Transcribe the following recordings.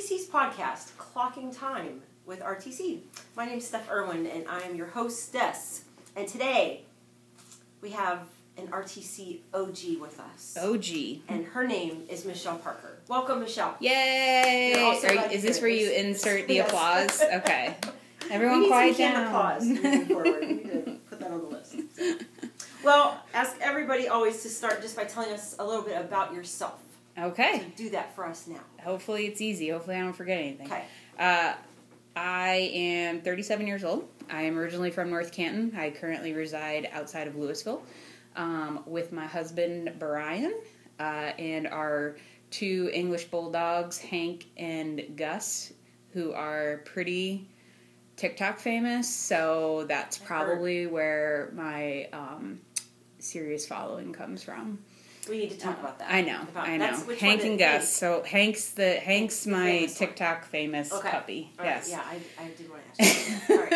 RTC's podcast, Clocking Time with RTC. My name is Steph Irwin, and I am your hostess. And today, we have an RTC OG with us. OG. And her name is Michelle Parker. Welcome, Michelle. Yay! Are is this where you insert the Yes. applause? Okay. Everyone quiet down. applause moving forward. We need to put that on the list. Well, ask everybody always to start just by telling us a little bit about yourself. So okay. do that for us now. Hopefully it's easy. Hopefully I don't forget anything. Okay. Uh, I am 37 years old. I am originally from North Canton. I currently reside outside of Louisville um, with my husband Brian uh, and our two English bulldogs, Hank and Gus, who are pretty TikTok famous. So that's probably where my um, serious following comes from. We need to talk about that. I know, About- I know. Hank and Gus. So Hank's the Hank's my famous one. TikTok famous Okay. puppy. Right, yes. Yeah, I, I did want to ask you. All right.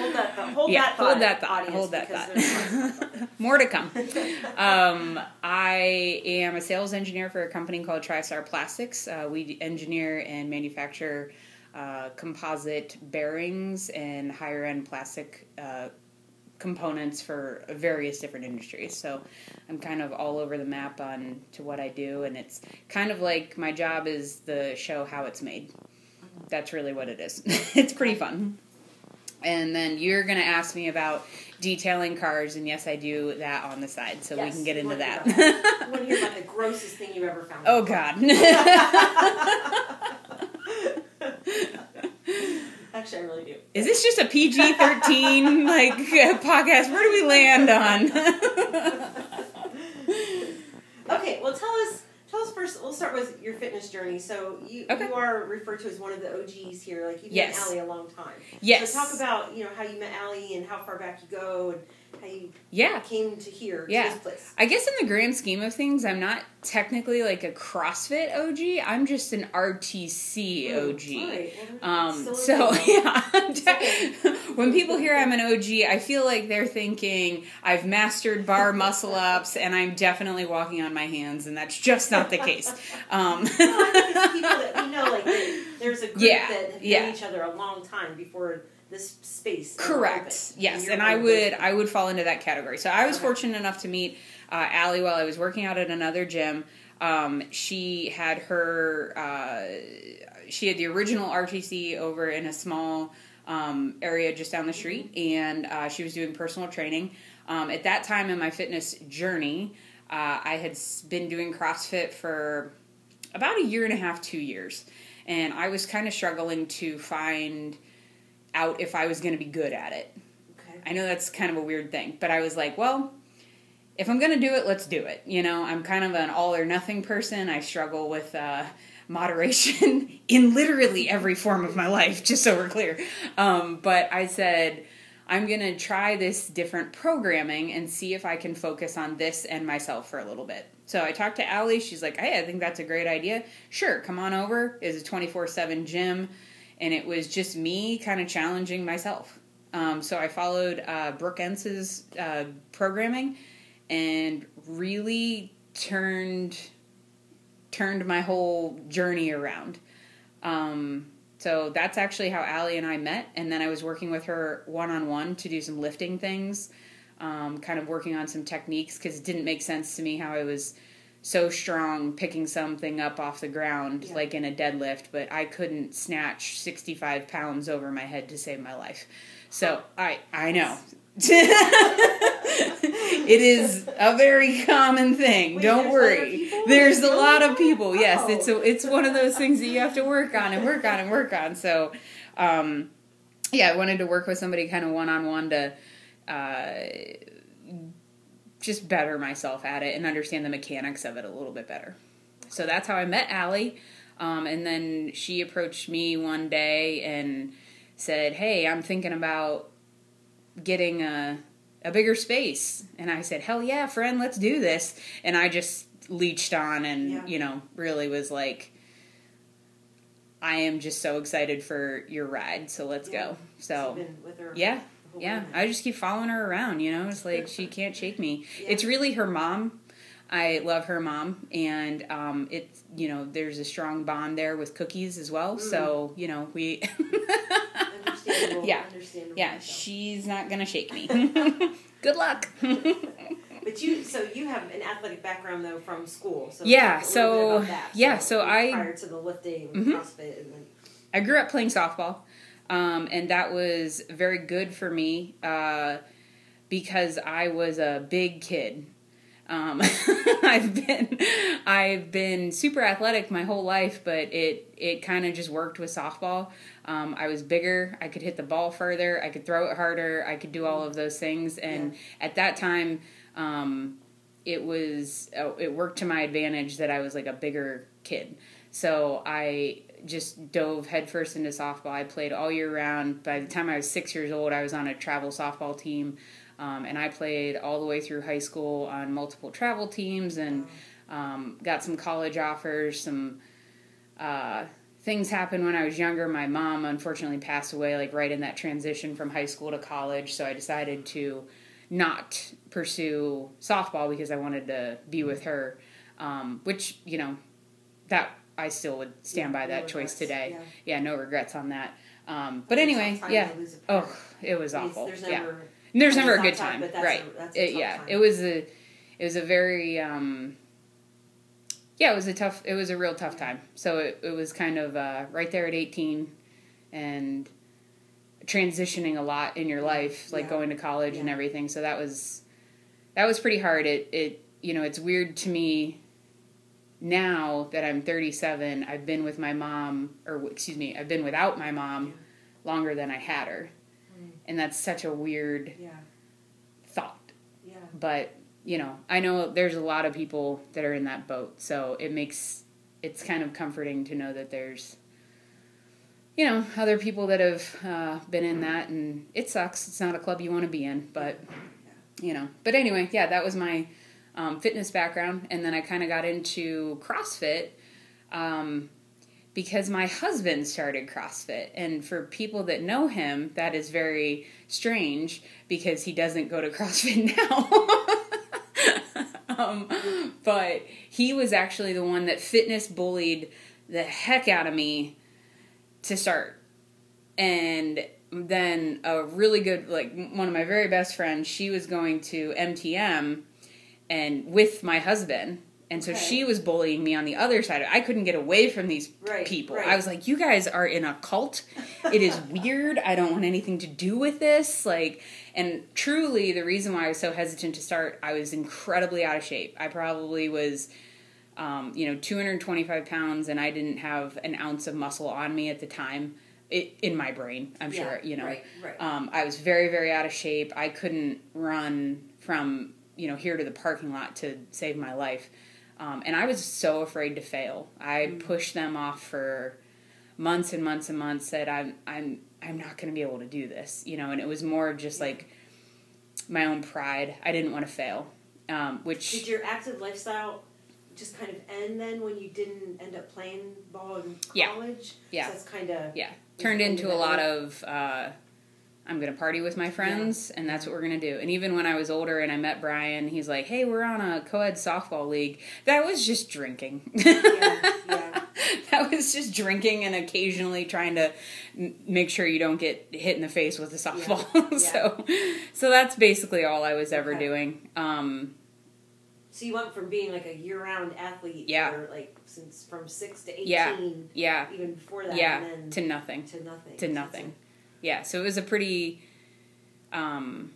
Hold that thought. Hold yeah, that thought. hold that thought. audience, hold that thought. there's lots of stuff. More to come. Um, I am a sales engineer for a company called TriStar Plastics. Uh, we engineer and manufacture uh, composite bearings and higher end plastic uh, components for various different industries. So I'm kind of all over the map on to what I do, and it's kind of like my job is the show how it's made. That's really what it is. it's pretty fun. And then you're going to ask me about detailing cars, and yes, I do that on the side, so we can get into that. I want to hear about the grossest thing you've ever found. oh God. Actually, I really do. Is this just a PG thirteen like podcast? Where do we land on? Okay, well, tell us. Tell us first. We'll start with your fitness journey. So you Okay. you are referred to as one of the OGs here. Like you've Yes. known Allie a long time. yes. So talk about you know how you met Allie and how far back you go and how you yeah. came to here Yeah. to this place. I guess in the grand scheme of things, I'm not technically like a CrossFit OG. I'm just an RTC OG. Well, Um, so yeah, when people hear I'm an OG, I feel like they're thinking I've mastered bar muscle ups and I'm definitely walking on my hands, and that's just not the case. Um, No, I think it's people that we know, like there's a group Yeah, that have yeah. known each other a long time before this space. Correct. Yes, you're and I would I would fall into that category. So I was Okay. fortunate enough to meet uh, Allie while I was working out at another gym. Um, she had her uh, she had the original RTC over in a small um, area just down the street, and uh, she was doing personal training. Um, at that time in my fitness journey, uh, I had been doing CrossFit for about a year and a half, two years, and I was kind of struggling to find out if I was going to be good at it. Okay. I know that's kind of a weird thing, but I was like, well, if I'm going to do it, let's do it. You know, I'm kind of an all or nothing person. I struggle with uh, moderation in literally every form of my life, just so we're clear. Um, but I said, I'm going to try this different programming and see if I can focus on this and myself for a little bit. So I talked to Allie. She's like, hey, I think that's a great idea. Sure, come on over. It's a 24 7 gym. And it was just me kind of challenging myself. Um, so I followed uh, Brooke Ence's uh, programming and really turned turned my whole journey around. Um, so that's actually how Allie and I met, and then I was working with her one on one to do some lifting things, um, kind of working on some techniques because it didn't make sense to me how I was so strong picking something up off the ground Yeah. like in a deadlift, but I couldn't snatch sixty five pounds over my head to save my life. So I I know. it is a very common thing. Wait, Don't worry. There's a Really? lot of people. Yes, it's a, it's one of those things that you have to work on and work on and work on. So, um, yeah, I wanted to work with somebody kind of one on one to uh, just better myself at it and understand the mechanics of it a little bit better. So that's how I met Allie. Um, and then she approached me one day and said, Hey, I'm thinking about getting a, a bigger space. And I said, Hell yeah, friend, let's do this. And I just leached on and, Yeah. you know, really was like, I am just so excited for your ride. So let's Yeah. go. So So, been with her yeah. Yeah. I just keep following her around, you know? It's like she can't shake me. Yeah. It's really her mom I love her mom, and um, it's you know there's a strong bond there with cookies as well. So you know we. Understandable. Yeah. Understandable. yeah, she's not gonna shake me. Good luck. But you, so you have an athletic background though from school. So Yeah, so- that. yeah, so I- prior to the lifting, Mhm. CrossFit, and then I grew up playing softball, um, and that was very good for me uh, because I was a big kid. Um, I've been I've been super athletic my whole life, but it it kind of just worked with softball. Um, I was bigger. I could hit the ball further. I could throw it harder. I could do all of those things, and at that time, um, it was uh, it worked to my advantage that I was like a bigger kid. So I just dove headfirst into softball. I played all year round. By the time I was six years old, I was on a travel softball team, um, and I played all the way through high school on multiple travel teams and um, got some college offers. Some uh, things happened when I was younger. My mom unfortunately passed away, like right in that transition from high school to college. So I decided to not pursue softball because I wanted to be with her, um, which you know that I still would stand by no that choice regrets. today. Yeah. Yeah, no regrets on that. Um, but anyway, yeah. to lose a parent. Oh, it was awful. There's yeah. never. There's never a good time, but that's right? A, that's a It- yeah, time. it was a, it was a very, um, yeah, it was a tough, it was a real tough time. So it, it was kind of uh, right there at 18, and transitioning a lot in your life, like Yeah. going to college and everything. So that was, that was pretty hard. It, it, you know, it's weird to me now that I'm 37. I've been with my mom, or excuse me, I've been without my mom longer than I had her, Mm. and that's such a weird Yeah. thought Yeah. but you know i know there's a lot of people that are in that boat so it makes it's kind of comforting to know that there's you know other people that have uh, been in that and it sucks it's not a club you want to be in but you know but anyway yeah that was my um, fitness background and then i kind of got into crossfit um, because my husband started CrossFit. And for people that know him, that is very strange because he doesn't go to CrossFit now. um, but he was actually the one that fitness bullied the heck out of me to start. And then a really good, like one of my very best friends, she was going to MTM and with my husband. And so Okay. she was bullying me on the other side. I couldn't get away from these Right, people. right. I was like, "You guys are in a cult. It is weird. I don't want anything to do with this." Like, and truly, the reason why I was so hesitant to start, I was incredibly out of shape. I probably was, um, you know, 225 pounds, and I didn't have an ounce of muscle on me at the time. It, in my brain, I'm Yeah, sure, you know. Right. Right. Um, I was very, very out of shape. I couldn't run from you know here to the parking lot to save my life, um, and I was so afraid to fail. I Mm. pushed them off for months and months and months. Said I'm I'm I'm not going to be able to do this, you know. And it was more of just Yeah. like my own pride. I didn't want to fail, um, which Did your active lifestyle just kind of end then when you didn't end up playing ball in Yeah. college? Yeah. So that's kind of yeah turned into a lot of uh, i'm gonna party with my friends and that's what we're gonna do. And even when i was older and i met brian he's like hey we're on a co-ed softball league. That was just drinking. Yeah, yeah. that was just drinking and occasionally trying to m- make sure you don't get hit in the face with a softball. Yeah. so so that's basically all i was ever Okay. doing. Um, So you went from being like a year-round athlete, Yeah. for like since from six to eighteen, yeah yeah, even before that, yeah. and then to nothing. to nothing, to nothing. Yeah, so it was a pretty, um,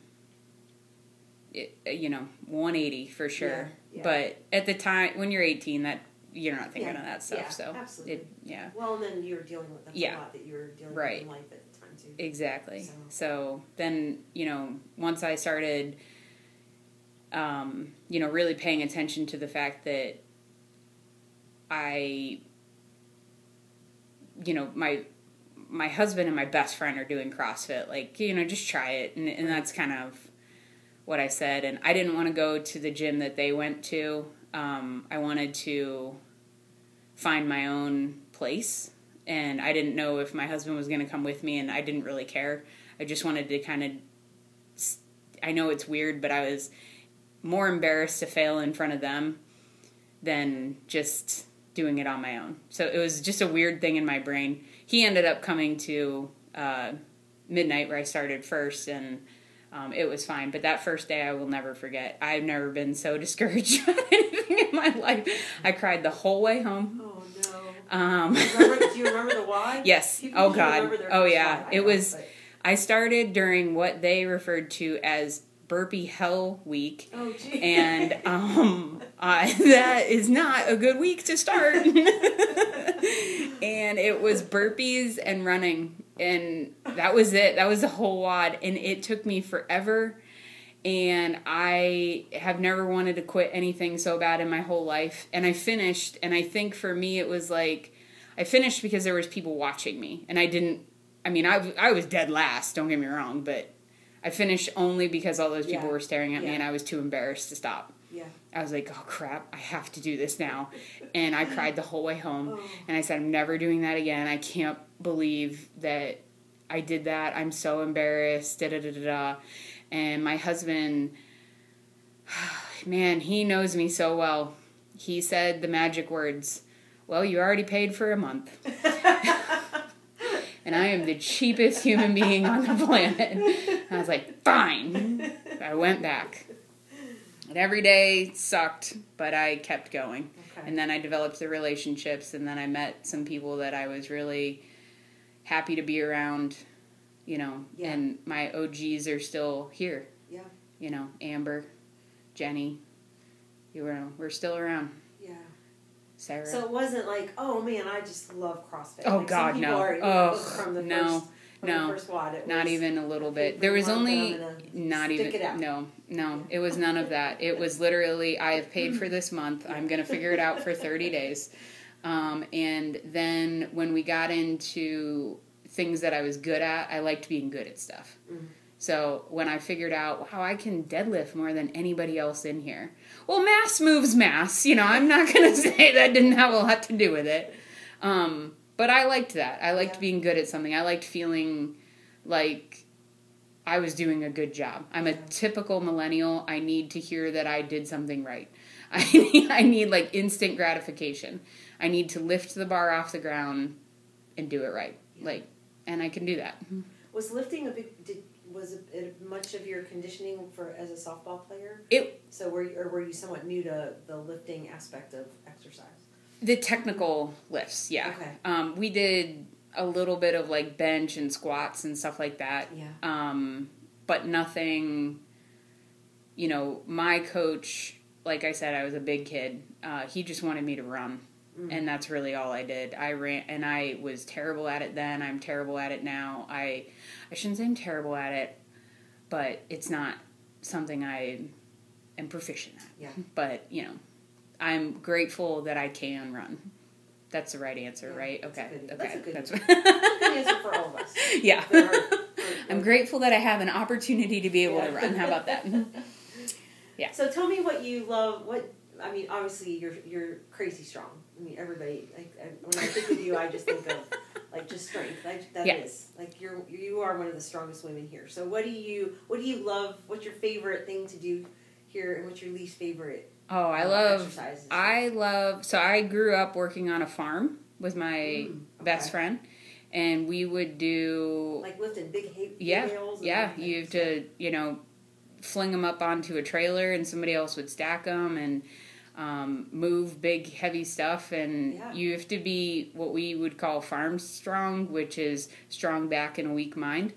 it, you know, 180 for sure. Yeah, yeah. But at the time, when you're 18, that you're not thinking Yeah, of that stuff. yeah, so absolutely. it, yeah, Well, and then you're dealing with a lot that you were dealing Right. with in life at the time too. exactly. So- So. then, you know, once I started, um, you know, really paying attention to the fact that I, you know, my my husband and my best friend are doing CrossFit. Like, you know, just try it, and, and that's kind of what I said. And I didn't want to go to the gym that they went to. Um, I wanted to find my own place, and I didn't know if my husband was going to come with me, and I didn't really care. I just wanted to kind of. I know it's weird, but I was more embarrassed to fail in front of them than just doing it on my own. So it was just a weird thing in my brain. He ended up coming to uh, midnight where I started first, and um, it was fine. But that first day, I will never forget. I've never been so discouraged by anything in my life. I cried the whole way home. Oh no. Um, Do you remember, do you remember the why? Yes. People Oh, God. Oh, yeah. It was- but- I started during what they referred to as Burpee Hell Week. Oh and um, I, that is not a good week to start. And it was burpees and running, and that was it. That was the whole WOD, and it took me forever. And I have never wanted to quit anything so bad in my whole life. And I finished, and I think for me it was like I finished because there was people watching me, and I didn't. I mean, I I was dead last. Don't get me wrong, but I finished only because all those people Yeah. were staring at me, and I was too embarrassed to stop. yeah. I was like, oh crap, I have to do this now. And I cried the whole way home. Oh. And I said, I'm never doing that again. I can't believe that I did that. I'm so embarrassed. Da da da da da. And my husband, man, he knows me so well. He said the magic words, Well, you already paid for a month. and I am the cheapest human being on the planet. I was like, Fine. I went back. Every day sucked, but I kept going. Okay. And then I developed the relationships, and then I met some people that I was really happy to be around, you know. Yeah. And my OGs are still here, yeah. you know. Amber, Jenny, you were we're still around. Yeah. Sarah. So it wasn't like, oh man, I just love CrossFit. Oh, like God, some people no. Are, know, from the no, first, from no. first. It not even a little bit. There was only not even no, no. It was none of that. It was literally I have paid for this month. I'm going to figure it out for 30 days. Um, and then when we got into things that I was good at, I liked being good at stuff. Mhm. So when I figured out, how I can deadlift more than anybody else in here. Well, mass moves mass. You know, I'm not going to say that didn't have a lot to do with it. Um, but I liked that. I liked Yeah. being good at something. I liked feeling like I was doing a good job. I'm a typical millennial. I need to hear that I did something right. I need, I need like instant gratification. I need to lift the bar off the ground and do it right. Yeah. Like, and I can do that. Mm-hmm. Was lifting a big? Did, was it, it much of your conditioning for as a softball player? It So were you, or were you somewhat new to the lifting aspect of exercise? The technical lifts, yeah. Okay. Um, we did a little bit of like bench and squats and stuff like that. Yeah. um, but nothing. You know, my coach, like I said, I was a big kid. Uh, he just wanted me to run, Mhm. and that's really all I did. I ran, and I was terrible at it then. I'm terrible at it now. I, I shouldn't say I'm terrible at it, but it's not something I am proficient at. Yeah. But you know, I'm grateful that I can run. That's the right answer, Yeah, right? Okay. good- okay. that's a good- That's Good answer for all of us. yeah. There are- are- I'm grateful that I have an opportunity to be able to run. How about that? Yeah. So tell me what you love. What I mean, obviously you're you're crazy strong. I mean, everybody. Like I, when I think of you, I just think of like just strength. Like that is Yeah. like you're you are one of the strongest women here. So what do you what do you love? What's your favorite thing to do here, and what's your least favorite? Oh, I uh, love. exercises? I love. So I grew up working on a farm with my Mm, best friend, and we would do. like lifting big hay, yeah, yeah. You have to, you know, fling them up onto a trailer, and somebody else would stack them and. Um, move big heavy stuff and Yeah. you have to be what we would call farm strong which is strong back and a weak mind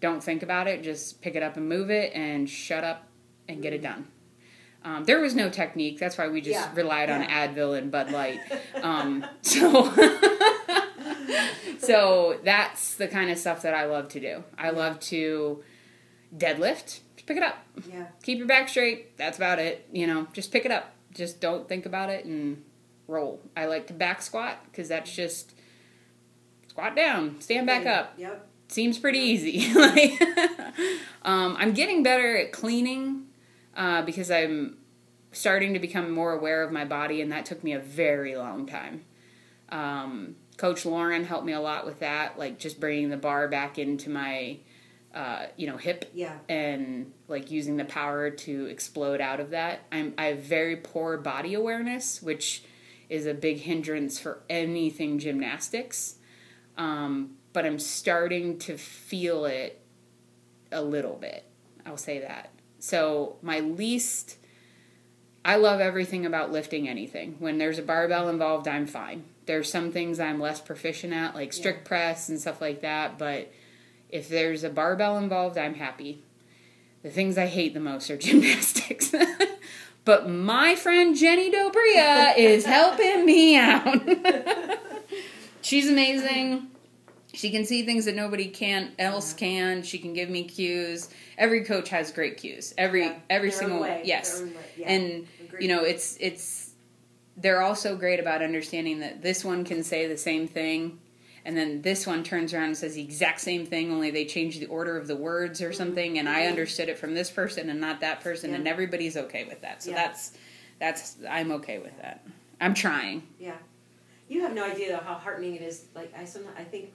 don't think about it just pick it up and move it and shut up and get it done um, there was no technique. That's why we just Yeah. relied on Yeah. advil and bud light. Um, so so that's the kind of stuff that i love to do. I love to deadlift just pick it up. Yeah. keep your back straight. That's about it you know. Just pick it up. Just don't think about it and roll. I like to back squat because that's just squat down stand back Yeah. up. Yep. seems pretty easy. Like um, i'm getting better at cleaning uh, because i'm starting to become more aware of my body and that took me a very long time um, coach lauren helped me a lot with that like just bringing the bar back into my uh, you know, hip Yeah. and like using the power to explode out of that. I'm I have very poor body awareness, which is a big hindrance for anything gymnastics. Um, but I'm starting to feel it a little bit. I'll say that. So my least I love everything about lifting anything. When there's a barbell involved, I'm fine. There's some things I'm less proficient at, like strict press and stuff like that, but if there's a barbell involved, I'm happy. The things I hate the most are gymnastics. but my friend Jenny Dobria is helping me out. She's amazing. She can see things that nobody can else can. She can give me cues. Every coach has great cues. Every Yeah. every single way, yes. yeah. And Agreed. you know, it's it's they're also great about understanding that this one can say the same thing and then this one turns around and says the exact same thing only they change the order of the words or mm-hmm. something and I mm-hmm. understood it from this person and not that person Yeah. and everybody's okay with that. So that's that's I'm okay with that. I'm trying. Yeah, you have no idea though how heartening it is. Like I some I think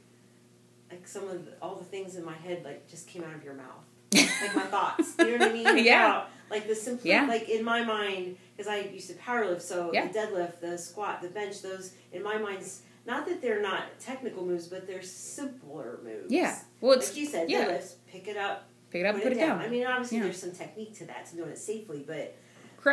like some of the, all the things in my head like just came out of your mouth, like my thoughts. You know what I mean? Yeah. About, like the simple, Yeah. like in my mind, because I used to powerlift, so Yeah. the deadlift, the squat, the bench, those in my mind, not that they're not technical moves, but they're simpler moves. Yeah. Well, like you said, yeah. deadlifts, pick it up, pick it up, put, put, it, it down. down. I mean, obviously Yeah. there's some technique to that to doing it safely, but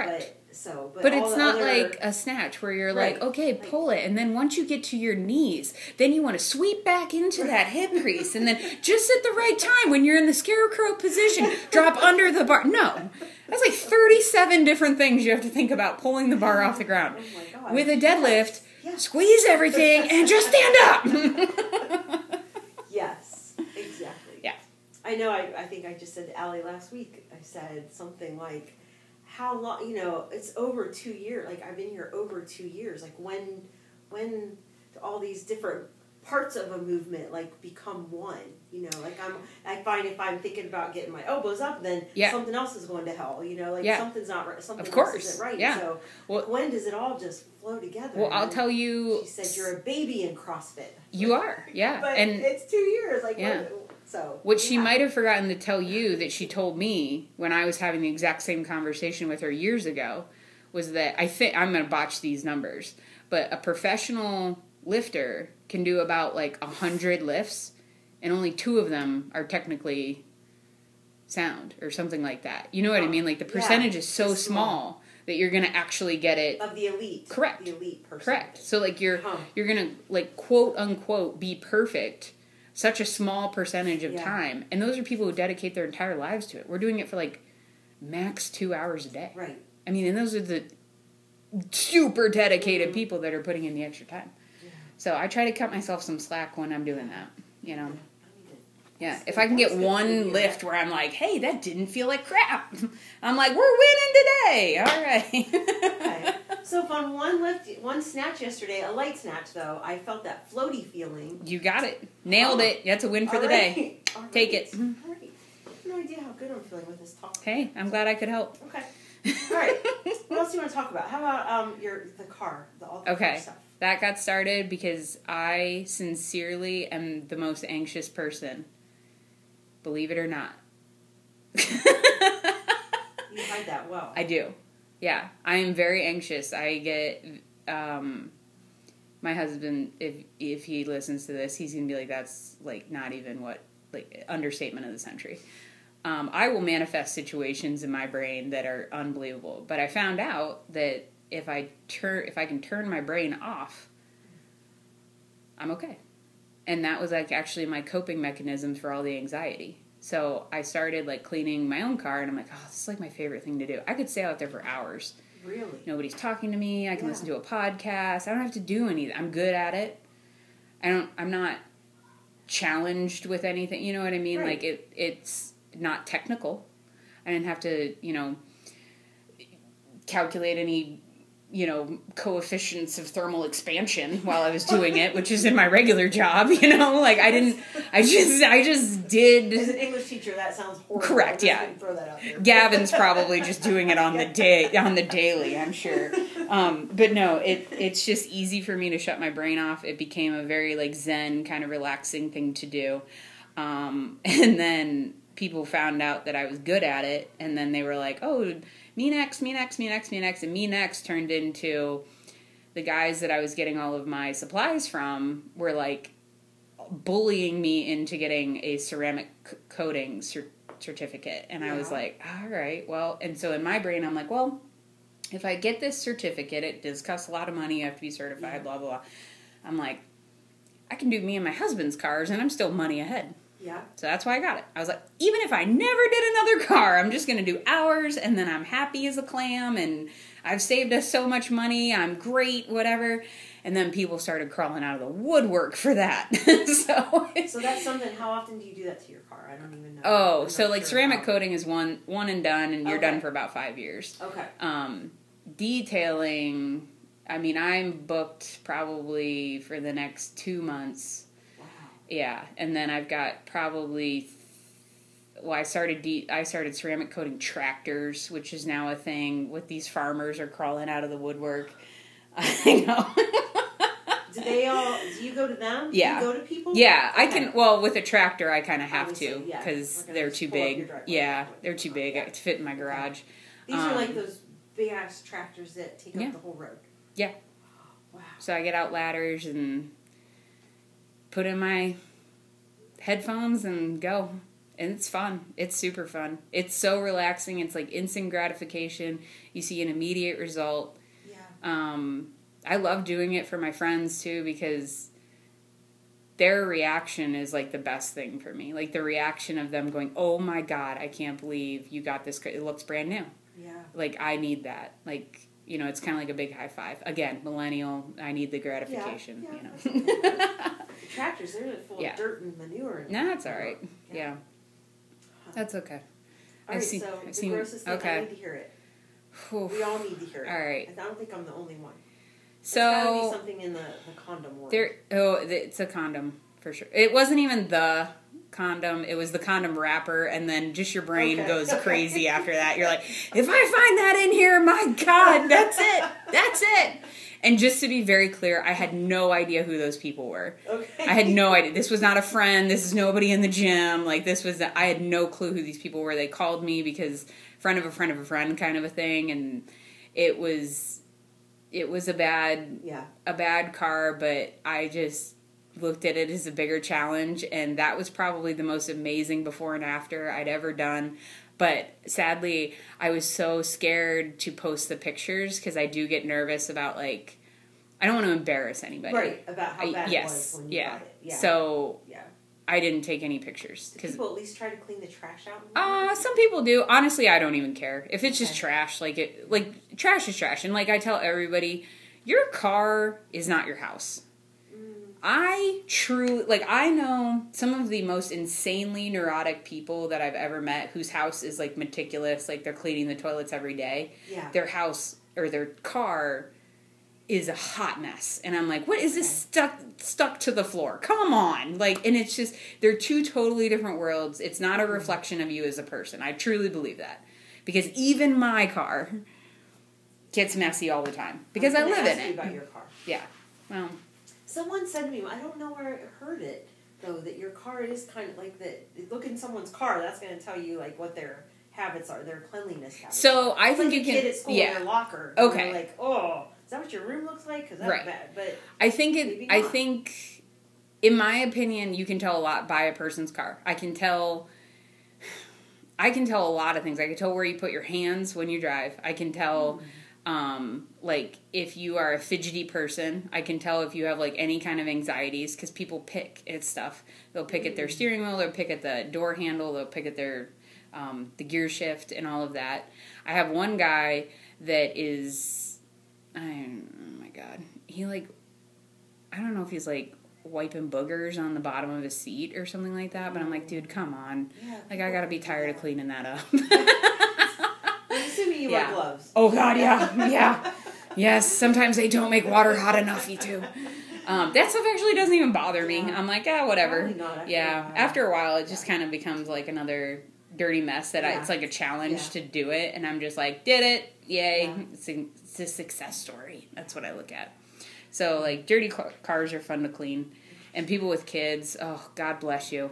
Correct. but so but, But it's not other- like a snatch where you're Right. like, okay, pull it, and then once you get to your knees, then you want to sweep back into that hip crease, and then just at the right time when you're in the scarecrow position, drop under the bar. No, that's like 37 different things you have to think about pulling the bar off the ground. Oh my god! With a deadlift, squeeze everything and just stand up. Yes, exactly. Yeah. I know. I, I think I just said to Allie last week. I said something like, "How long? You know, it's over two years. Like I've been here over two years. Like when, when do all these different parts of a movement like become one. You know, like I'm. I find if I'm thinking about getting my elbows up, then Yeah. something else is going to hell. You know, like Yeah. something's not right. Something Of else course. isn't right. Yeah. So Well- when does it all just flow together? well, I'll tell you. She said you're a baby in CrossFit. You are, yeah, But and it's two years. Like Yeah. what- so What she might have forgotten to tell you that she told me when I was having the exact same conversation with her years ago was that I think I'm going to botch these numbers, but a professional lifter can do about like a hundred lifts, and only two of them are technically sound or something like that. You know what I Oh, mean? Like the yeah, percentage is so small. small that you're going to actually get it of the elite. Correct. The elite person. correct. So like you're Huh. you're gonna like quote unquote be perfect such a small percentage of Yeah. time and those are people who dedicate their entire lives to it we're doing it for like max two hours a day Right. i mean and those are the super dedicated Mhm. people that are putting in the extra time Yeah. so i try to cut myself some slack when i'm doing that you know I need to- yeah if i can get That's good to one lift where i'm like hey that didn't feel like crap i'm like we're winning today all right Okay. So if on one lift, one snatch yesterday, a light snatch though, I felt that floaty feeling. you got it nailed Oh. it that's a win for the All day right. All Take right. it. All right. I have no idea how good I'm feeling with this talk. hey i'm glad i could help Okay. All right. what else do you want to talk about? How about um your the car, the all the Okay. stuff? That got started because I sincerely am the most anxious person. Believe it or not. You hide that well. I do. Yeah, I am very anxious. I get um my husband if if he listens to this, he's going to be like that's like not even what like understatement of the century. Um, I will manifest situations in my brain that are unbelievable, but I found out that if I turn if I can turn my brain off, I'm okay. And that was like actually my coping mechanisms for all the anxiety. So I started like cleaning my own car and I'm like, oh, this is like my favorite thing to do. I could stay out there for hours. really. Nobody's talking to me. I can Yeah. listen to a podcast. I don't have to do anything. I'm good at it. I don't I'm not challenged with anything. You know what I mean? Right. Like it it's not technical. I didn't have to, you know, calculate any you know coefficients of thermal expansion while I was doing it, which is in my regular job. You know, like I didn't. I just I just did. As an English teacher, that sounds horrible. Correct, yeah. Throw that out there. Gavin's probably just doing it on the day on the daily. I'm sure. Um, but no, it it's just easy for me to shut my brain off. It became a very like zen kind of relaxing thing to do. Um, and then people found out that I was good at it, and then they were like, "Oh, me next, me next, me next, me next," and me next turned into the guys that I was getting all of my supplies from were like bullying me into getting a ceramic coating cer- certificate, and I was like, "All right, well," and so in my brain, I'm like, "Well." If I get this certificate, it does cost a lot of money. You have to be certified, Yeah. blah, blah, blah. I'm like, I can do me and my husband's cars, and I'm still money ahead. Yeah. So that's why I got it. I was like, even if I never did another car, I'm just going to do ours and then I'm happy as a clam and I've saved us so much money. I'm great, whatever. And then people started crawling out of the woodwork for that. so, So that's something. How often do you do that to your car? I don't even know. oh, I'm so like sure ceramic how. coating is one one and done and you're Okay. done for about 5 years. Okay. Um detailing I mean, I'm booked probably for the next 2 months. Yeah, and then I've got probably. Well, I started de- I started ceramic coating tractors, which is now a thing. With these farmers are crawling out of the woodwork. I know. Do they all? Do you go to them? Do Yeah. You go to people? yeah, I can. Well, with a tractor, I kind of have to Obviously, yeah. because We're they're too big. Yeah, they're too big Yeah. to fit in my garage. These are like um, those big ass tractors that take Yeah. up the whole road. Yeah. Wow. So I get out ladders and put in my headphones and go. And it's fun. It's super fun. It's so relaxing. It's like instant gratification. You see an immediate result. Yeah. Um, I love doing it for my friends too because their reaction is like the best thing for me. Like the reaction of them going, "Oh my god, I can't believe you got this. It looks brand new." Yeah. Like I need that. Like you know, it's kind of like a big high five. Again, millennial. I need the gratification. yeah, you know. Tractors, they're full Yeah. of dirt and manure. And no, that's all right. Yeah. Yeah, that's okay. All I've right, seen- so I've the seen- grossest thing, okay. I need to hear it. Whew. We all need to hear it. All right. I don't think I'm the only one. There's gotta be So something in the, the condom world. there. Oh, it's a condom for sure. It wasn't even the condom. It was the condom wrapper, and then just your brain Okay. goes crazy after that. You're like, if I find that in here, my God, that's it. That's it. And just to be very clear, I had no idea who those people were. Okay. I had no idea. This was not a friend. This is nobody in the gym. Like this was. I had no clue who these people were. They called me because friend of a friend of a friend kind of a thing, and it was, it was a bad Yeah. a bad car, but I just looked at it as a bigger challenge, and that was probably the most amazing before and after I'd ever done. But sadly, I was so scared to post the pictures because I do get nervous about like I don't want to embarrass anybody. Right. About how I- bad yes, it was when you yeah. got it. Yeah. So yeah. I didn't take any pictures because people at least try to clean the trash out? uh, some people do. Honestly, I don't even care if it's just trash. Like it, like trash is trash, and like I tell everybody, your car is not your house. I truly like. I know some of the most insanely neurotic people that I've ever met, whose house is like meticulous, like they're cleaning the toilets every day. yeah. Their house or their car is a hot mess, and I'm like, what is this stuck stuck to the floor? Come on, like, and it's just they're two totally different worlds. It's not a mm-hmm. reflection of you as a person. I truly believe that because even my car gets messy all the time because I, live in it. About your car. Yeah, well. Someone said to me, I don't know where I heard it though, that your car is kind of like that. Look in someone's car. That's going to tell you like what their habits are, their cleanliness habits. So I It's think like you a can. kid at school in yeah, their locker. Okay. Like, oh, is that what your room looks like? Because that's Right. bad. But I think it. I think, in my opinion, you can tell a lot by a person's car. I can tell. I can tell a lot of things. I can tell where you put your hands when you drive. I can tell, mm-hmm. Um, like if you are a fidgety person. I can tell if you have like any kind of anxieties because people pick at stuff. They'll pick at their steering wheel. They'll pick at the door handle. They'll pick at their um, the gear shift and all of that. I have one guy that is, I oh my god, he like, I don't know if he's like wiping boogers on the bottom of his seat or something like that. But I'm like, dude, come on, yeah, like I gotta be tired of cleaning that up. Assuming you Yeah. wear gloves. oh god, yeah, yeah, yes. Sometimes they don't make water hot enough, you too. Um, that stuff actually doesn't even bother me. I'm like, ah, whatever. After yeah, after a while, it just kind of becomes like another dirty mess that I, it's like a challenge to do it, and I'm just like, did it, yay! Yeah. It's, a, it's a success story. That's what I look at. So like, dirty cars are fun to clean, and people with kids, oh God bless you.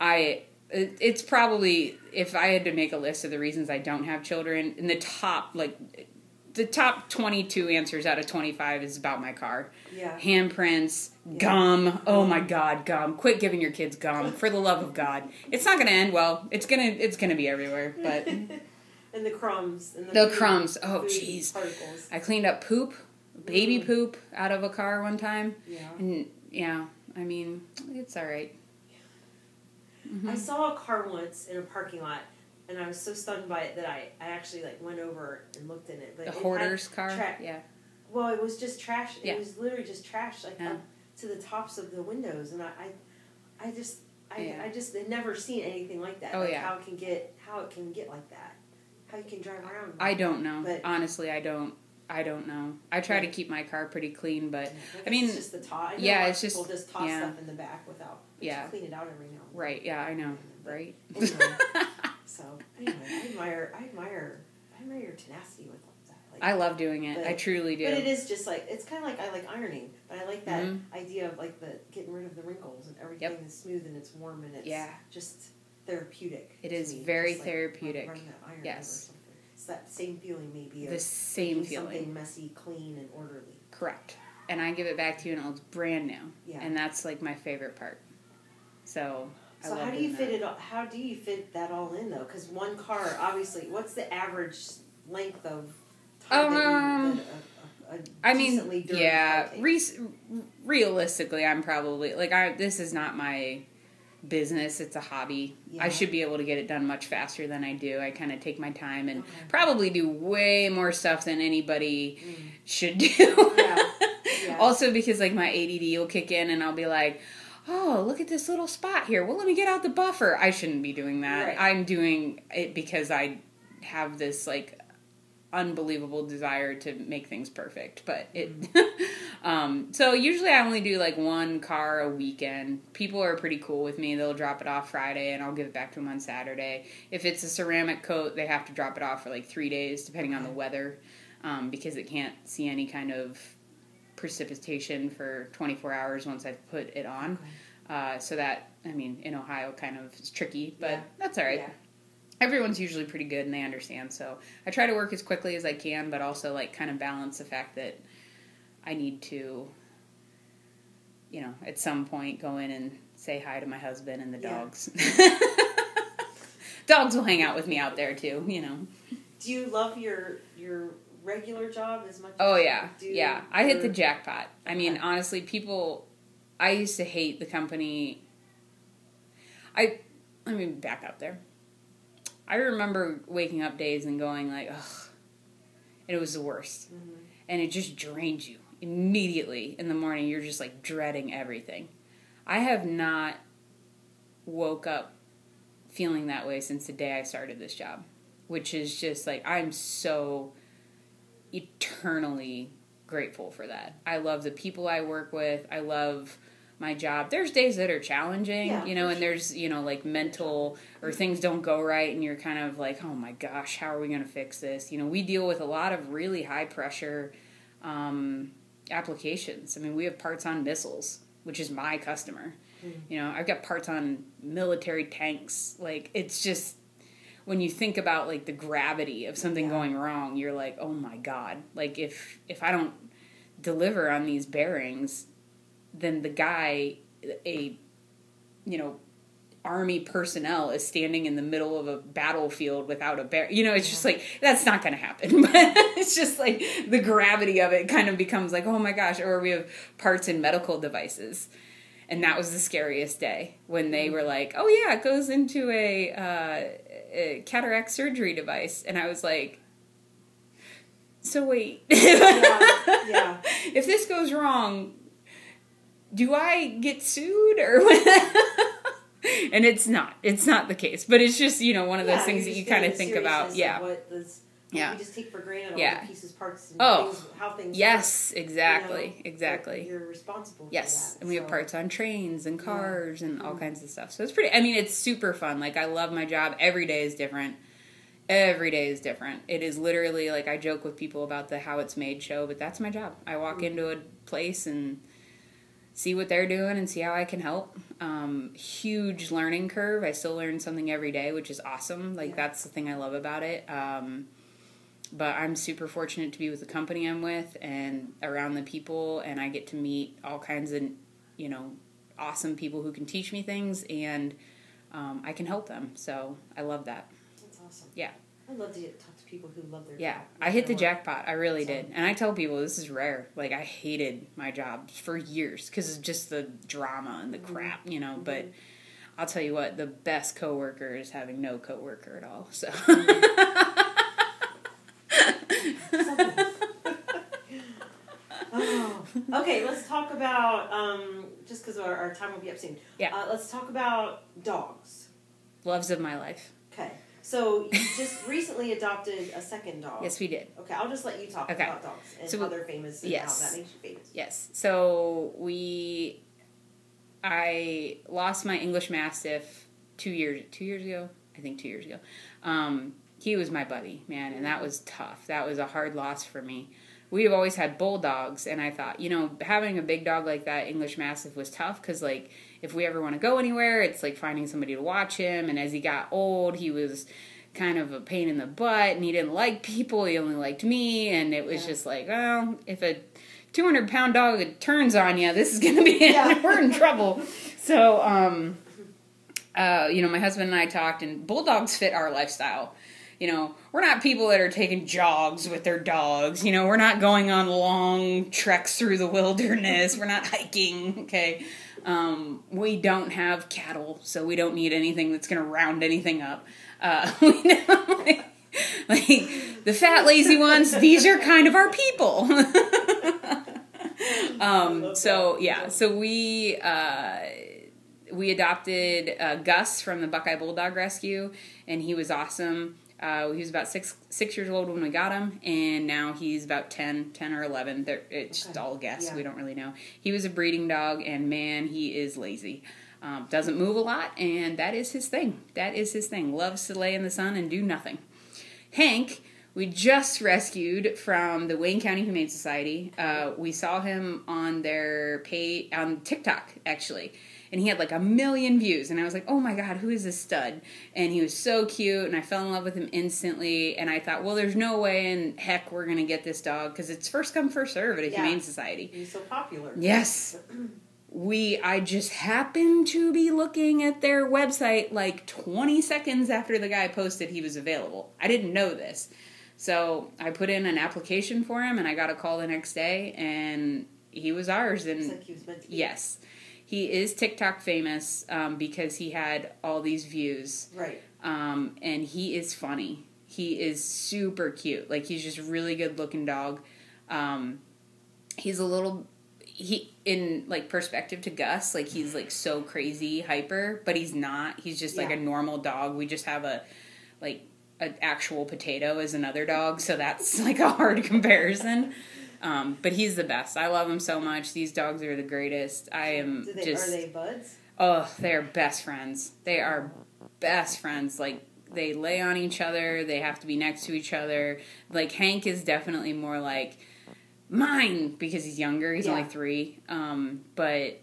I it's probably if I had to make a list of the reasons I don't have children, in the top like the top 22 answers out of 25 is about my car. Yeah. Handprints, gum. Oh my god, gum. Quit giving your kids gum for the love of god. It's not going to end well. It's going to it's going to be everywhere, but and the crumbs and the, The food- crumbs. Oh, jeez. Particles. I cleaned up poop, baby Mm. poop out of a car one time. Yeah. And yeah, I mean, it's all right. Mm-hmm. I saw a car once in a parking lot, and I was so stunned by it that I, I actually like went over and looked in it. But The it hoarder's car. tra- yeah. Well, it was just trash. Yeah. It was literally just trash, like Yeah. up to the tops of the windows, and I, I, I just, I, Yeah. I just had never seen anything like that. Oh, like yeah. How it can get, how it can get like that, how you can drive around. I don't know. But- Honestly, I don't. I don't know. I try to keep my car pretty clean, but guess I mean, it's just the toss. I yeah, a lot of it's just- people just toss yeah. stuff in the back without. but Yeah. clean it out every now. and right, yeah, I know, right? Anyway, so anyway, I admire, I admire, I admire your tenacity with that. Like, I love doing it. I truly do. But it is just like it's kind of like I like ironing, but I like that Mhm. idea of like the getting rid of the wrinkles and everything is smooth and it's warm and it's Yeah. just therapeutic. It is me, very just like therapeutic. Running that iron Yes. It's that same feeling maybe the same feeling. something messy, clean, and orderly. Correct. And I give it back to you and it's brand new. Yeah. And that's like my favorite part. So, So how do you doing fit it? all How do you fit that all in though? Because one car, obviously, what's the average length of time that Um, you, that a, a, a I mean, yeah. Re- realistically, I'm probably like I. This is not my business. It's a hobby. Yeah. I should be able to get it done much faster than I do. I kind of take my time and Okay. probably do way more stuff than anybody Mm. should do. Yeah. Yeah. Also, because like my ADD will kick in and I'll be like. Oh, look at this little spot here. Well, let me get out the buffer. I shouldn't be doing that. Right. I'm doing it because I have this like unbelievable desire to make things perfect but it um so usually i only do like one car a weekend. People are pretty cool with me. They'll drop it off friday and i'll give it back to them on saturday. If it's a ceramic coat they have to drop it off for like three days depending on the weather um, because it can't see any kind of precipitation for 24 hours once i've put it on. Uh, so that i mean in ohio kind of is tricky but Yeah. that's all right. Yeah. Everyone's usually pretty good and they understand. So I try to work as quickly as I can, but also like kind of balance the fact that I need to, you know, at some point go in and say hi to my husband and the Yeah. dogs. dogs will hang out with me out there too, you know. Do you love your your regular job as much? Oh as yeah, yeah. I hit the your- jackpot. I mean, honestly, people. I used to hate the company. I let me back up there. I remember waking up days and going like, ugh, and it was the worst, Mhm. and it just drained you immediately in the morning. You're just like dreading everything. I have not woke up feeling that way since the day I started this job, which is just like I'm so eternally grateful for that. I love the people I work with. I love my job. There's days that are challenging, Yeah, you know, and there's, you know, like mental or things don't go right and you're kind of like, "Oh my gosh, how are we going to fix this?" You know, we deal with a lot of really high pressure um, applications. I mean, we have parts on missiles, which is my customer. Mm. You know, I've got parts on military tanks. Like it's just when you think about like the gravity of something Yeah. going wrong, you're like, "Oh my god." Like if if I don't deliver on these bearings, then the guy a you know, army personnel is standing in the middle of a battlefield without a bear. You know, it's just like that's not going to happen. But it's just like the gravity of it kind of becomes like, oh my gosh. Or we have parts in medical devices, and that was the scariest day when they were like, oh yeah, it goes into a, uh, a cataract surgery device, and I was like. So wait, Yeah, yeah. if this goes wrong, do I get sued or and it's not it's not the case but it's just you know one of those Yeah, things that you kind of think about yeah What this, Yeah. We just take for granted all Yeah. the pieces, parts, and Oh. things, how things. yes work, you exactly know, exactly You're responsible. yes that, and we have parts on trains and Yeah. cars and all Mhm. kinds of stuff so it's pretty i mean it's super fun like i love my job every day is different every day is different it is literally like i joke with people about the how it's made show but that's my job i walk Mhm. into a place and see what they're doing and see how I can help. Um, huge learning curve. I still learn something every day, which is awesome. Like Yeah. that's the thing I love about it. Um, but I'm super fortunate to be with the company I'm with and around the people, and I get to meet all kinds of, you know, awesome people who can teach me things, and um, I can help them. So I love that. That's awesome. Yeah. I'd love to talk people who love their Yeah, job. I hit the work. jackpot. I really So- did, and I tell people this is rare. Like I hated my job for years because of just the drama and the Mm-hmm. crap, you know. But I'll tell you what, the best coworker is having no coworker at all. So. Oh. Okay, let's talk about um, just because our, our time will be up soon. Yeah. Uh, let's talk about dogs. Loves of my life. So you just recently adopted a second dog. Yes, we did. Okay, I'll just let you talk Okay. about dogs and So how they're famous and yes. how that makes you famous. Yes. So we, I lost my English Mastiff two years two years ago. I think two years ago. Um, he was my buddy, man, and that was tough. That was a hard loss for me. We have always had bulldogs, and I thought, you know, having a big dog like that, English Mastiff, was tough because, like, if we ever want to go anywhere, it's like finding somebody to watch him. And as he got old, he was kind of a pain in the butt, and he didn't like people. He only liked me, and it was Yeah. just like, well, if a 200 pound dog turns on you, this is going to be, Yeah. we're in trouble. So, um, uh, you know, my husband and I talked, and bulldogs fit our lifestyle. You know, we're not people that are taking jogs with their dogs. You know, we're not going on long treks through the wilderness. We're not hiking. Okay. Um, we don't have cattle, so we don't need anything that's going to round anything up. Uh, we know, like, like the fat, lazy ones, these are kind of our people. um, so yeah, so we uh, we adopted uh, Gus from the Buckeye Bulldog Rescue, and he was awesome. Uh, he was about six six years old when we got him, and now he's about 10, 10 or eleven. They're, it's just Okay. all guess. Yeah. We don't really know. He was a breeding dog, and man, he is lazy. Um, doesn't move a lot, and that is his thing. That is his thing. Loves to lay in the sun and do nothing. Hank, we just rescued from the Wayne County Humane Society. Uh, we saw him on their pay on TikTok actually, and he had like a million views. And I was like, "Oh my god, who is this stud?" And he was so cute, and I fell in love with him instantly. And I thought, "Well, there's no way in heck we're gonna get this dog because it's first come first serve at a Yeah. Humane Society." He's so popular. Yes. We I just happened to be looking at their website like 20 seconds after the guy posted he was available. I didn't know this. So, I put in an application for him and I got a call the next day and he was ours and like he was to yes. He is TikTok famous um, because he had all these views Right. um, and he is funny. He is super cute. Like he's just really good looking dog. Um, he's a little he in like perspective to Gus, like he's like so crazy hyper, but he's not. He's just like Yeah. a normal dog. We just have a like an actual potato as another dog, so that's like a hard comparison. Um, but he's the best. I love him so much. These dogs are the greatest. I am Do they, just are they buds? Oh, they are best friends. They are best friends. Like they lay on each other. They have to be next to each other. Like Hank is definitely more like mine because he's younger. He's Yeah. only three. Um, but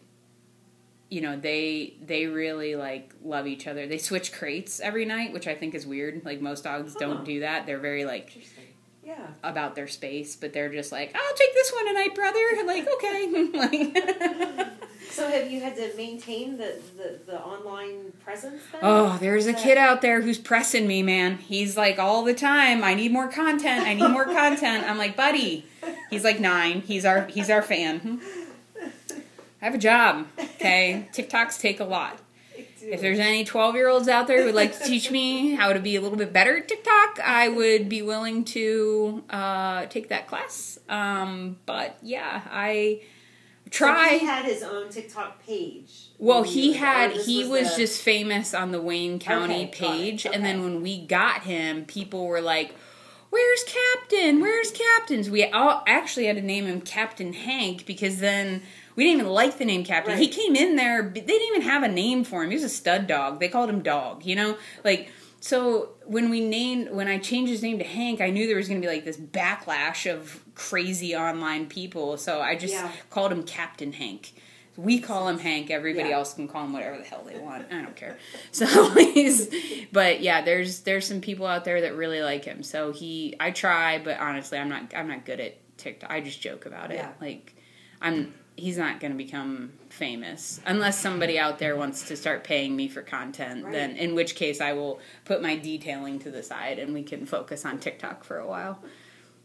you know they they really like love each other. They switch crates every night, which I think is weird. Like most dogs Huh. don't do that. They're very like Interesting. Yeah. about their space, but they're just like, I'll take this one tonight, brother. And Like okay, like. So have you had to maintain the, the, the online presence then? Oh, there's a kid out there who's pressing me, man. He's like all the time, I need more content. I need more content. I'm like, buddy. He's like 9. He's our he's our fan. I have a job, okay? TikToks take a lot. If there's any 12-year-olds out there who would like to teach me how to be a little bit better at TikTok, I would be willing to uh, take that class. Um, but yeah, I try. So he had his own TikTok page. Well, he had he was, the- just famous on the Wayne County Okay, page, and then when we got him, people were like, "Where's Captain? Where's Captain's?" We all actually had to name him Captain Hank because then we didn't even like the name Captain. He came in there, they didn't even have a name for him. He was a stud dog. They called him Dog. You know, like. So when we named when I changed his name to Hank, I knew there was going to be like this backlash of crazy online people. So I just Yeah. called him Captain Hank. We call him Hank. Everybody Yeah. else can call him whatever the hell they want. I don't care. So he's, but yeah, there's there's some people out there that really like him. So he, I try, but honestly, I'm not I'm not good at TikTok. I just joke about it. Yeah. Like, I'm he's not going to become famous unless somebody out there wants to start paying me for content. Right. Then, in which case, I will put my detailing to the side and we can focus on TikTok for a while.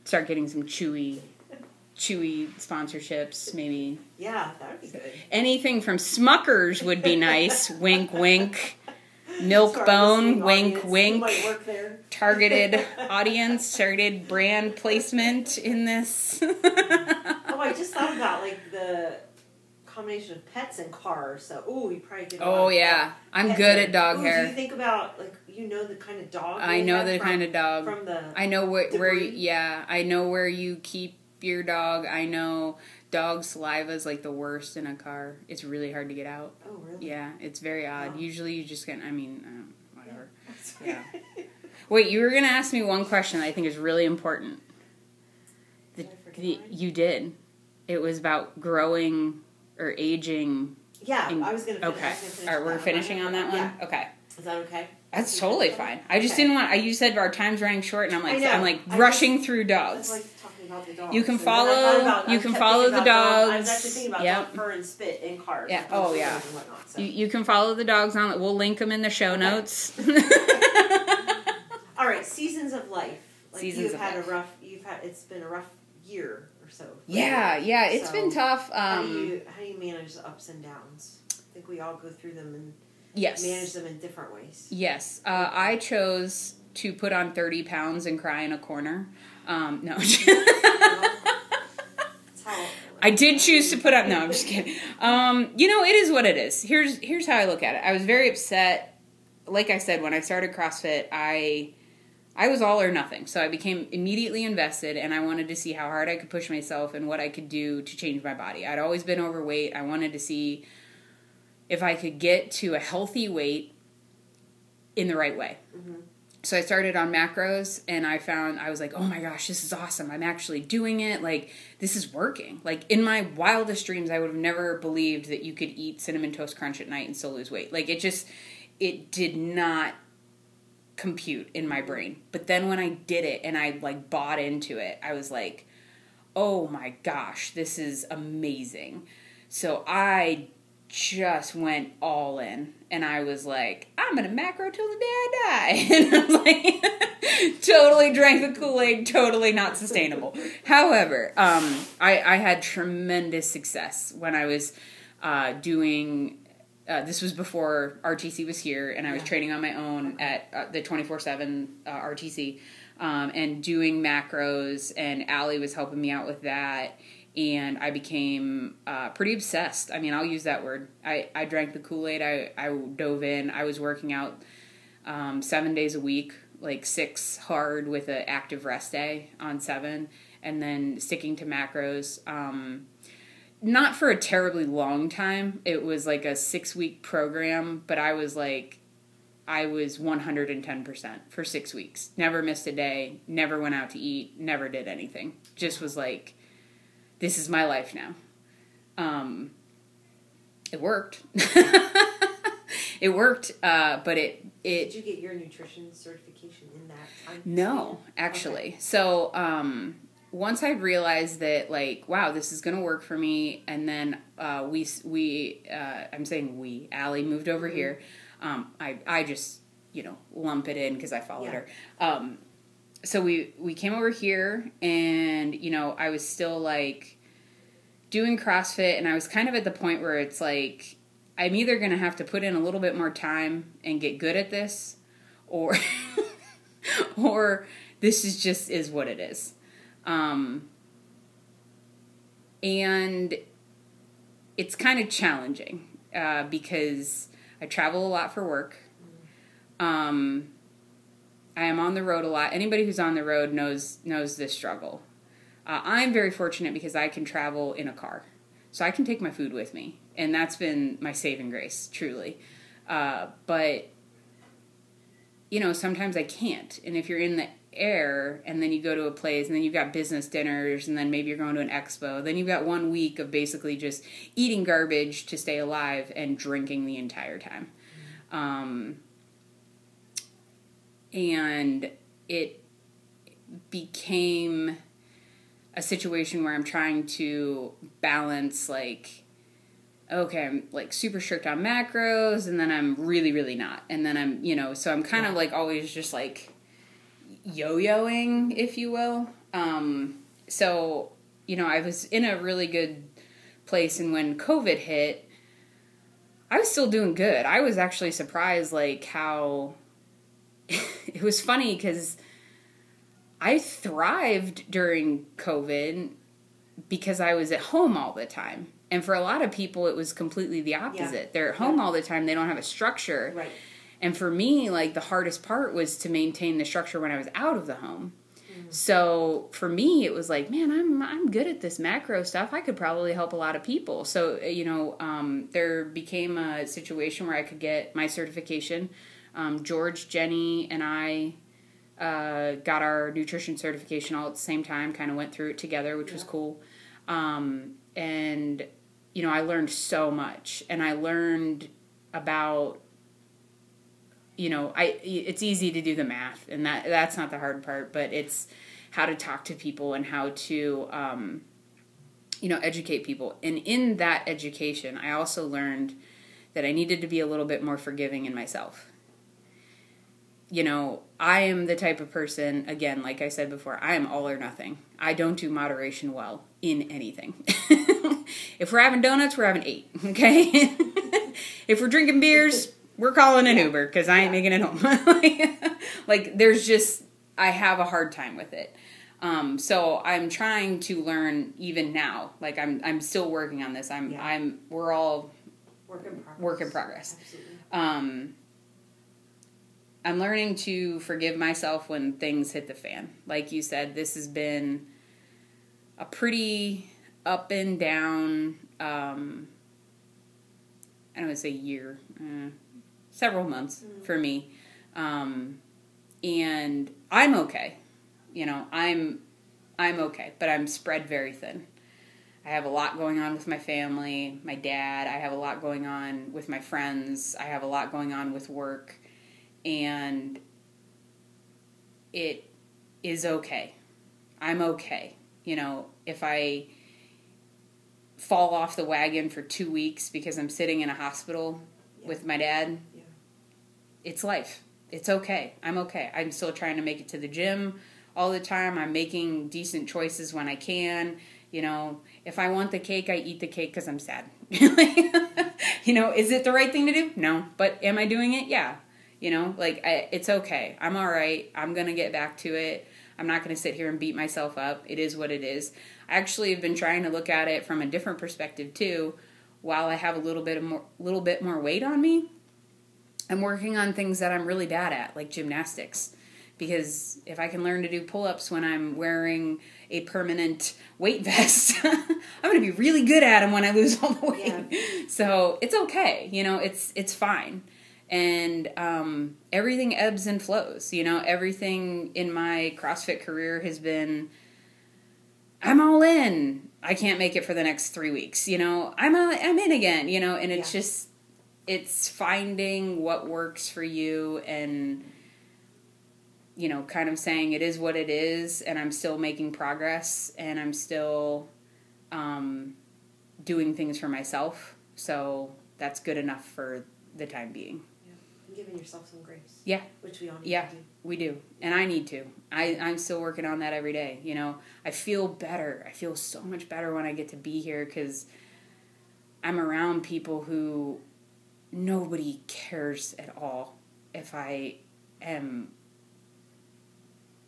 Start getting some chewy, chewy sponsorships, maybe Yeah, that would be good. anything from Smuckers would be nice. wink, wink. Milk bone, wink, wink. Might work there. Targeted audience, targeted brand placement in this. I just thought about like the combination of pets and cars. So, oh, you probably get. oh yeah, I'm good hair. at dog Ooh, Do you think about like you know the kind of dog? I know the from, kind of dog. from the. I know where where Debris? yeah, I know where you keep your dog. I know dog saliva is like the worst in a car. It's really hard to get out. oh really? Yeah, it's very odd. Wow. Usually you just get I mean, um, whatever. Yeah. Wait, you were going to ask me one question that I think is really important. The, Did I the, you did. It was about growing or aging. yeah, in- I was gonna. Okay. Was gonna finish All right, we're finishing on that one. Yeah. Okay. Is that okay? That's totally fine. I just Okay. didn't want. I you said our time's running short, and I'm like. I'm like I rushing through I dogs. was like talking about the dogs. You can and then I follow- about- you can follow the about dog- I dogs. was actually thinking about Yep. dog fur and spit in cars. Yeah. Oh, yeah. Whatnot, so. you, you can follow the dogs on. We'll link them in the show Okay. notes. All right, seasons of life. Like Seasons you've of had life. a rough. You've had. It's been a rough year or so. yeah, you. yeah, it's So, been tough. How do Um, you how do you manage the ups and downs? I think we all go through them and yes. manage them in different ways. Yes, uh, I chose to put on 30 pounds and cry in a corner. Um, no. I did choose to put on. No, I'm just kidding. Um, you know, it is what it is. Here's here's how I look at it. I was very upset. Like I said, when I started CrossFit, I I was all or nothing. So I became immediately invested, and I wanted to see how hard I could push myself and what I could do to change my body. I'd always been overweight. I wanted to see if I could get to a healthy weight in the right way. Mhm. So I started on macros and I found I was like, "Oh my gosh, this is awesome. I'm actually doing it. Like this is working." Like in my wildest dreams I would have never believed that you could eat cinnamon toast crunch at night and still lose weight. Like it just it did not compute in my brain. But then when I did it and I like bought into it, I was like, "Oh my gosh, this is amazing." So I just went all in and I was like, I'm gonna macro till the day I die. And I was like, totally drank the Kool Aid, totally not sustainable. However, um, I, I had tremendous success when I was uh, doing. Uh, this was before RTC was here, and I was Yeah. training on my own at uh, the 24 7 uh, RTC um, and doing macros, and Allie was helping me out with that and I became uh, pretty obsessed. I mean, I'll use that word. I, I drank the Kool Aid. I, I dove in. I was working out um, seven days a week, like six hard with an active rest day on seven, and then sticking to macros. Um, not for a terribly long time. It was like a six week program, but I was like, I was 110% for six weeks. Never missed a day, never went out to eat, never did anything. Just was like, this is my life now. Um, it worked. it worked, uh, but it it Did you get your nutrition certification in that time? no actually. So um, once I realized that like wow this is gonna work for me, and then uh, we we uh, I'm saying we Allie moved over Mhm. here. Um, I I just you know lump it in because I followed Yeah. her. Um, so we we came over here, and you know I was still like doing CrossFit, and I was kind of at the point where it's like I'm either gonna have to put in a little bit more time and get good at this, or or this is just is what it is. Um, and it's kind of challenging uh, because I travel a lot for work. Um, I am on the road a lot. Anybody who's on the road knows knows this struggle. Uh, I'm very fortunate because I can travel in a car, so I can take my food with me, and that's been my saving grace, truly. Uh, but you know, sometimes I can't, and if you're in the air and then you go to a place and then you've got business dinners and then maybe you're going to an expo. Then you've got one week of basically just eating garbage to stay alive and drinking the entire time. Um, and it became a situation where i'm trying to balance like okay i'm like super strict on macros and then i'm really really not. And then i'm you know so i'm kind of like always just like yo-yoing, if you will. Um, so, you know, I was in a really good place, and when COVID hit, I was still doing good. I was actually surprised, like how it was funny because I thrived during COVID because I was at home all the time. And for a lot of people, it was completely the opposite. Yeah. They're at home yeah. all the time. They don't have a structure. Right. And for me, like the hardest part was to maintain the structure when I was out of the home. Mm. So for me, it was like, man, I'm I'm good at this macro stuff. I could probably help a lot of people. So uh, you know, um, there became a situation where I could get my certification. Um, George, Jenny, and I uh, got our nutrition certification all at the same time. Kind of went through it together, which yeah. was cool. Um, and you know, I learned so much, and I learned about you know, I it's easy to do the math, and that that's not the hard part, but it's how to talk to people and how to um, you know educate people. And in that education, I also learned that I needed to be a little bit more forgiving in myself. You know, I am the type of person, again, like I said before, I am all or nothing. I don't do moderation well in anything. if we're having donuts, we're having eight, okay? if we're drinking beers, we're calling an Uber because I ain't making it home. like, there's just, I have a hard time with it. Um, so I'm trying to learn even now. Like I'm, I'm still working on this. I'm, yeah. I'm, we're all work in progress. Work in progress. Absolutely. Um, I'm learning to forgive myself when things hit the fan. Like you said, this has been a pretty up and down. Um, I don't want to say year. Uh, several months mm-hmm. for me. Um, and I'm okay. You know, I'm I'm okay, but I'm spread very thin. I have a lot going on with my family, my dad, I have a lot going on with my friends, I have a lot going on with work, and it is okay. I'm okay. You know, if I fall off the wagon for two weeks because I'm sitting in a hospital yeah. with my dad, it's life. It's okay. I'm okay. I'm still trying to make it to the gym all the time. I'm making decent choices when I can. You know, if I want the cake, I eat the cake because I'm sad. you know, is it the right thing to do? No. But am I doing it? Yeah. You know, like, I, it's okay. I'm all right. I'm going to get back to it. I'm not going to sit here and beat myself up. It is what it is. I actually have been trying to look at it from a different perspective too. While I have a little bit of more, little bit more weight on me, I'm working on things that I'm really bad at, like gymnastics. Because if I can learn to do pull ups when I'm wearing a permanent weight vest, I'm going to be really good at them when I lose all the weight. Yeah. So it's okay, you know, it's it's fine. And um, everything ebbs and flows, you know, everything in my CrossFit career has been I'm all in. I can't make it for the next three weeks, you know. I'm a, I'm in again, you know, and it's yeah. just it's finding what works for you and you know kind of saying it is what it is and i'm still making progress and i'm still um, doing things for myself. So that's good enough for the time being. Yeah. giving yourself some grace. Yeah. Which we all need yeah do. we do. And i need to. I, i'm still working on that every day you know? I feel better. I feel so much better when i get to be here because i'm around people who nobody cares at all if I am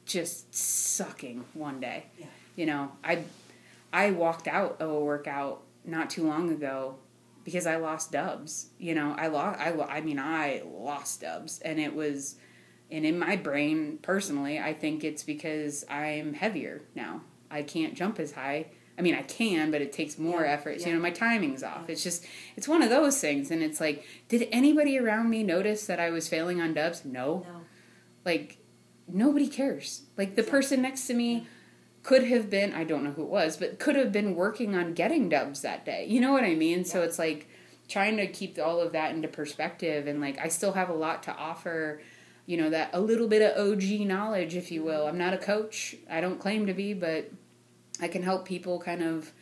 just sucking one day. Yeah. You know, I I walked out of a workout not too long ago because I lost dubs. You know, I lost I I mean I lost dubs and it was and in my brain personally, I think it's because I'm heavier now. I can't jump as high I mean, I can, but it takes more yeah, effort. Yeah. You know, my timing's off. Yeah. It's just, it's one of those things. And it's like, did anybody around me notice that I was failing on dubs? No. No. Like, nobody cares. Like the person next to me could have been I don't know who it was, but could have been working on getting dubs that day. You know what I mean? So it's like trying to keep all of that into perspective and like I still have a lot to offer, you know, that a little bit of OG knowledge if you mm-hmm. will. I'm not a coach. I don't claim to be, but I can help people kind of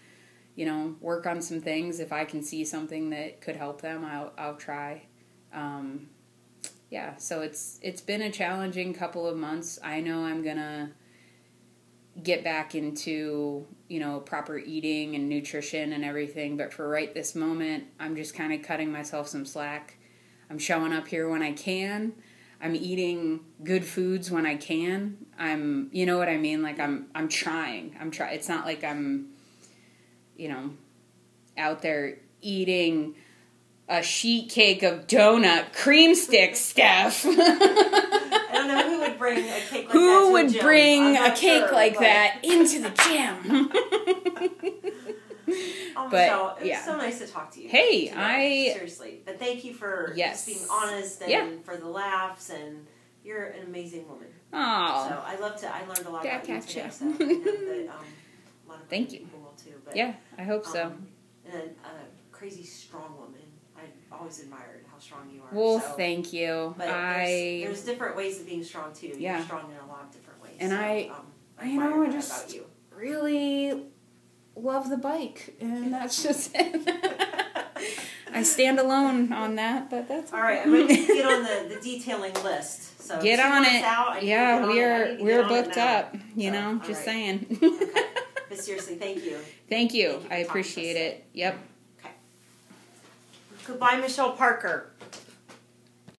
you know, work on some things. If I can see something that could help them, I'll I'll try. Um, yeah, so it's it's been a challenging couple of months. I know I'm gonna get back into you know proper eating and nutrition and everything, but for right this moment, I'm just kind of cutting myself some slack. I'm showing up here when I can. I'm eating good foods when I can. I'm, you know what I mean? Like I'm, I'm trying. I'm try. It's not like I'm you know, out there eating a sheet cake of donut cream stick stuff. I don't know who would bring a cake like who that would bring a, a cake sure, like but- that into the gym? Oh, but, Michelle, it yeah. was so nice to talk to you. Hey, today, I- seriously, but thank you for Yes. just being honest and Yeah. for the laughs and you're an amazing woman. So Oh, I love to. I learned a lot about you today. So that um, a lot of Thank you. people will too. But yeah, I hope so. um, and a, crazy strong woman. I always admired how strong you are. Well, so. thank you. But I there's, there's different ways of being strong too. Yeah. You're strong in a lot of different ways. And so, I- um, I know, I just- you. really love the bike, and that's just it. I stand alone on that, but that's All right, I'm ready to get on the, the detailing list. So Get on it. Out, I need to yeah, we are we're get on it booked up. You So, know, just right. saying. Okay. But seriously, thank you. Thank you. Thank you I talking to us appreciate it. Yep. Okay. Goodbye, Michelle Parker.